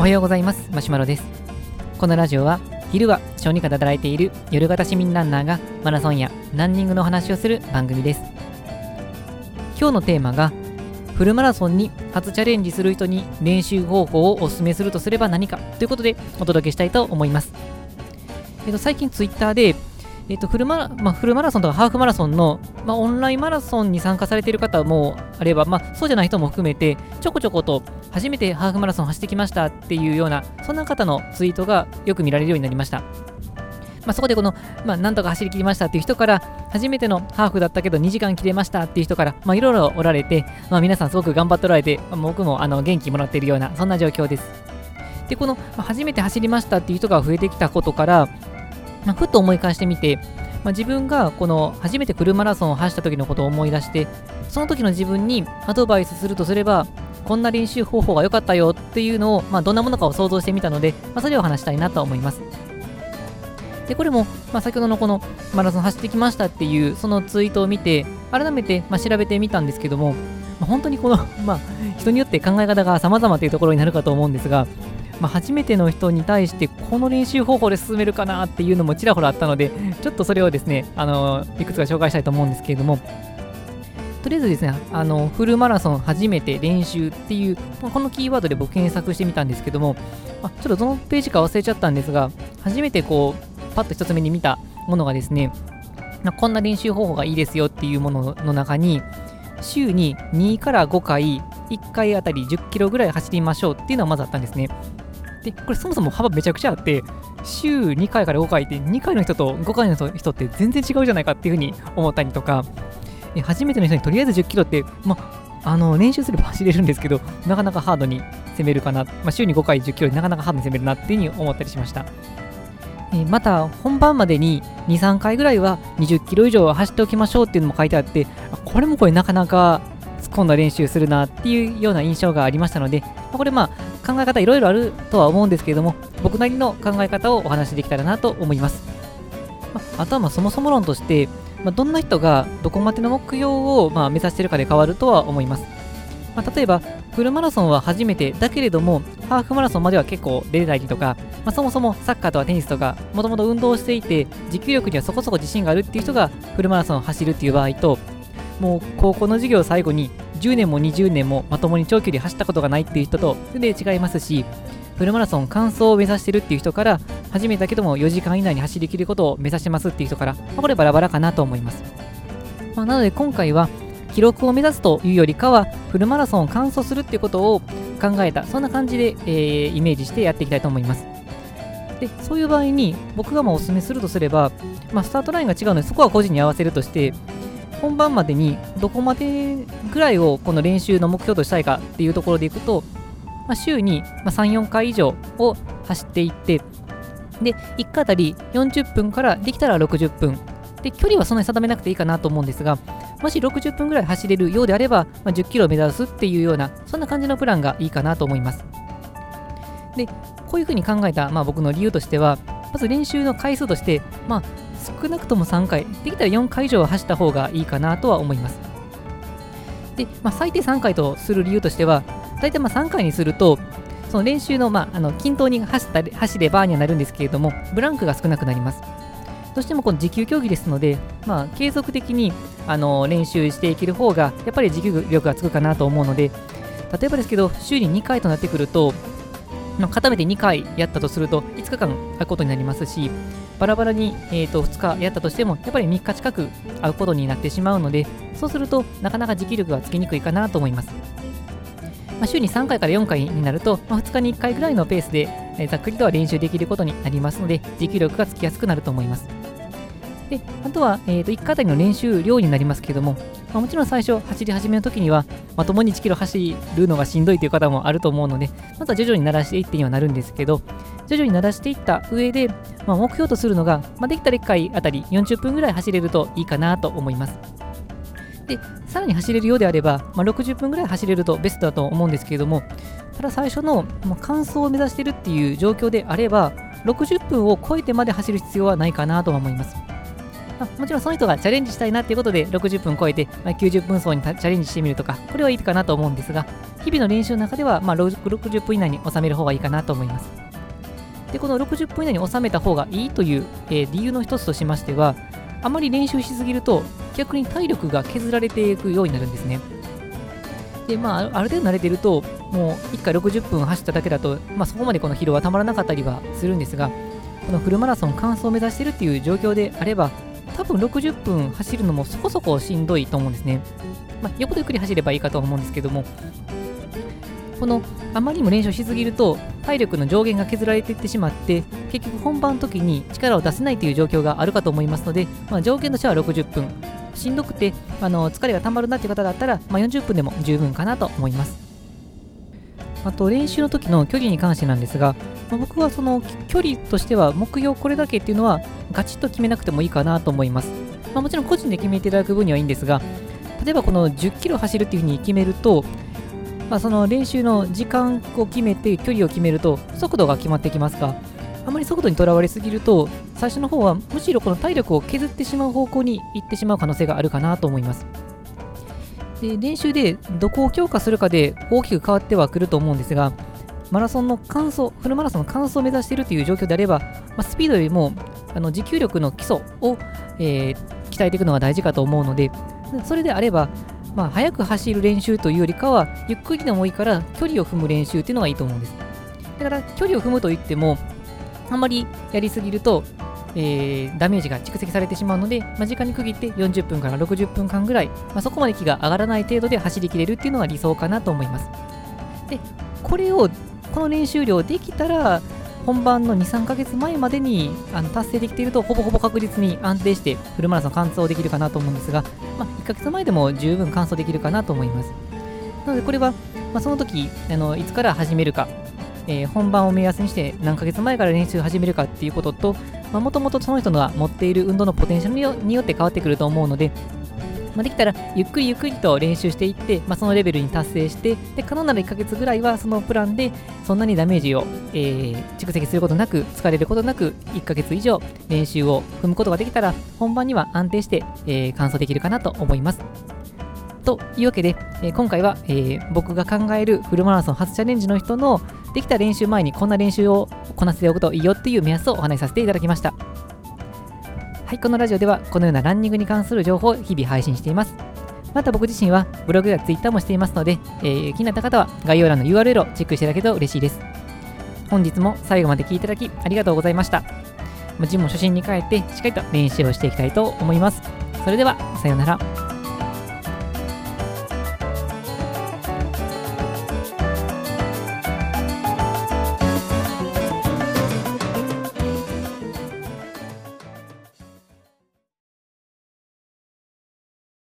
おはようございます。マシュマロです。このラジオは昼は小児科で働いている夜型市民ランナーがマラソンやランニングの話をする番組です。今日のテーマがフルマラソンに初チャレンジする人に練習方法をお勧めするとすれば何かということでお届けしたいと思います。えっと、最近ツイッターで、えっとフルマラまあ、フルマラソンとかハーフマラソンの、まあ、オンラインマラソンに参加されている方もあれば、まあ、そうじゃない人も含めてちょこちょこと初めてハーフマラソン走ってきましたっていうようなそんな方のツイートがよく見られるようになりました。まあ、そこでこの、まあ、なんとか走り切りましたっていう人から、初めてのハーフだったけど2時間切れましたっていう人から、まあ、いろいろおられて、まあ、皆さんすごく頑張っておられて、まあ、僕もあの元気もらっているような、そんな状況です。で、この、まあ、初めて走りましたっていう人が増えてきたことから、まあ、ふっと思い返してみて、まあ、自分がこの初めてフルマラソンを走った時のことを思い出して、その時の自分にアドバイスするとすれば、こんな練習方法が良かったよっていうのを、まあ、どんなものかを想像してみたので、まあ、それを話したいなと思います。で、これも、まあ、先ほどのこのマラソン走ってきましたっていうそのツイートを見て、改めて、ま、調べてみたんですけども、ま、本当にこの、ま、人によって考え方が様々というところになるかと思うんですが、まあ、初めての人に対してこの練習方法で進めるかなっていうのもちらほらあったので、ちょっとそれをですね、あのいくつか紹介したいと思うんですけれども、とりあえずですね、あのフルマラソン初めて練習っていう、このキーワードで僕検索してみたんですけども、あ、ちょっとどのページか忘れちゃったんですが、初めてこう、パッと1つ目に見たものがですね、こんな練習方法がいいですよっていうものの中に、週に2から5回、1回あたり10キロぐらい走りましょうっていうのがまずあったんですね。で、これそもそも幅めちゃくちゃあって、週2回から5回って2回の人と5回の人って全然違うじゃないかっていうふうに思ったりとか、初めての人にとりあえず10キロって、まあの練習すれば走れるんですけど、なかなかハードに攻めるかな、まあ、週に5回10キロでなかなかハードに攻めるなっていうふうに思ったりしました。えまた本番までに2、3回ぐらいは20キロ以上は走っておきましょうっていうのも書いてあって、これもこれなかなか突っ込んだ練習するなっていうような印象がありましたので、これまあ考え方いろいろあるとは思うんですけれども、僕なりの考え方をお話しできたらなと思います。あとはまあそもそも論として、まあ、どんな人がどこまでの目標をまあ目指しているかで変わるとは思います。まあ、例えば、フルマラソンは初めてだけれども、ハーフマラソンまでは結構出れたりとか、まあ、そもそもサッカーとかテニスとか、もともと運動していて、持久力にはそこそこ自信があるっていう人がフルマラソンを走るっていう場合と、もう高校の授業を最後に10年も20年もまともに長距離走ったことがないっていう人と全然違いますし、フルマラソン完走を目指してるっていう人から、初めてだけども4時間以内に走りきることを目指しますっていう人から、まあ、これバラバラかなと思います。まあ、なので今回は、記録を目指すというよりかは、フルマラソンを完走するっていうことを考えた、そんな感じで、えー、イメージしてやっていきたいと思います。でそういう場合に僕がまあお勧めするとすれば、まあ、スタートラインが違うのでそこは個人に合わせるとして本番までにどこまでぐらいをこの練習の目標としたいかっていうところでいくと、まあ、週に34回以上を走っていってで1回あたり40分からできたら60分で距離はそんなに定めなくていいかなと思うんですがもし60分ぐらい走れるようであれば、まあ、10キロを目指すっていうような、そんな感じのプランがいいかなと思います。で、こういうふうに考えた、まあ、僕の理由としては、まず練習の回数として、まあ、少なくとも3回、できたら4回以上走った方がいいかなとは思います。で、まあ、最低3回とする理由としては、大体まあ3回にすると、その練習の,、まあ、あの均等に走った走ればにはなるんですけれども、ブランクが少なくなります。どうしてもこの持久競技ですので、まあ、継続的にあの練習していける方が、やっぱり持久力がつくかなと思うので、例えばですけど、週に2回となってくると、ま、固めて2回やったとすると、5日間空くことになりますし、バラバラに、えー、と2日やったとしても、やっぱり3日近く会うことになってしまうので、そうすると、なかなか持久力がつきにくいかなと思います。まあ、週に3回から4回になると、まあ、2日に1回ぐらいのペースで、え、ざっくりとは練習できることになりますので、持久力がつきやすくなると思います。であとは、えーと、1回あたりの練習量になりますけれども、まあ、もちろん最初走り始めの時にはまともに1キロ走るのがしんどいという方もあると思うのでまずは徐々に慣らしていってにはなるんですけど徐々に慣らしていった上で、まあ、目標とするのが、まあ、できたら1回あたり40分ぐらい走れるといいかなと思いますでさらに走れるようであれば、まあ、60分ぐらい走れるとベストだと思うんですけれどもただ最初のもう完走を目指しているっていう状況であれば60分を超えてまで走る必要はないかなとは思いますまあ、もちろんその人がチャレンジしたいなっていうことで60分超えて、まあ、90分走にチャレンジしてみるとか、これはいいかなと思うんですが、日々の練習の中では、まあ、60分以内に収める方がいいかなと思います。で、この60分以内に収めた方がいいという、えー、理由の一つとしましては、あまり練習しすぎると逆に体力が削られていくようになるんですね。で、まあ、ある程度慣れてると、もう1回60分走っただけだと、まあ、そこまでこの疲労はたまらなかったりはするんですが、このフルマラソン完走を目指してるっていう状況であれば、多分60分走るのもそこそこしんどいと思うんですね。まあ、横でゆっくり走ればいいかと思うんですけども、このあまりにも練習しすぎると体力の上限が削られていってしまって結局本番の時に力を出せないという状況があるかと思いますので、まあ、上限としては60分。しんどくてあの疲れがたまるなという方だったら、まあ、40分でも十分かなと思います。あと練習の時の距離に関してなんですが、まあ、僕はその距離としては目標これだけっていうのはガチッと決めなくてもいいかなと思います、まあ、もちろん個人で決めていただく分にはいいんですが例えばこの10キロ走るっていうふうに決めるとまあ、その練習の時間を決めて距離を決めると速度が決まってきますがあまり速度にとらわれすぎると最初の方はむしろこの体力を削ってしまう方向に行ってしまう可能性があるかなと思います。で練習でどこを強化するかで大きく変わってはくると思うんですがマラソンの完走フルマラソンの完走を目指しているという状況であれば、まあ、スピードよりもあの持久力の基礎を、えー、鍛えていくのが大事かと思うのでそれであればまあ、速く走る練習というよりかは、ゆっくりでもいいから距離を踏む練習っていうのがいいと思うんです。だから、距離を踏むといっても、あんまりやりすぎると、えー、ダメージが蓄積されてしまうので、まあ、時間に区切って40分から60分間ぐらい、まあ、そこまで気が上がらない程度で走りきれるっていうのが理想かなと思います。で、これを、この練習量できたら、本番の2、3ヶ月前までにあの達成できていると、ほぼほぼ確実に安定してフルマラソン完走できるかなと思うんですが、まあ、1ヶ月前でも十分完走できるかなと思います。なので、これは、まあ、その時あのいつから始めるか、えー、本番を目安にして何ヶ月前から練習を始めるかっていうことと、もともとその人が持っている運動のポテンシャルによって変わってくると思うので、まあ、できたらゆっくりゆっくりと練習していって、まあ、そのレベルに達成してで可能なら1ヶ月ぐらいはそのプランでそんなにダメージを、えー、蓄積することなく疲れることなく1ヶ月以上練習を踏むことができたら本番には安定して、えー、完走できるかなと思います。というわけで、えー、今回は、えー、僕が考えるフルマラソン初チャレンジの人のできた練習前にこんな練習をこなせておくといいよっていう目安をお話しさせていただきました。はい、このラジオではこのようなランニングに関する情報を日々配信しています。また僕自身はブログやツイッターもしていますので、えー、気になった方は概要欄の URL をチェックしていただけると嬉しいです。本日も最後まで聴いていただきありがとうございました。ジムも初心に帰ってしっかりと練習をしていきたいと思います。それでは、さようなら。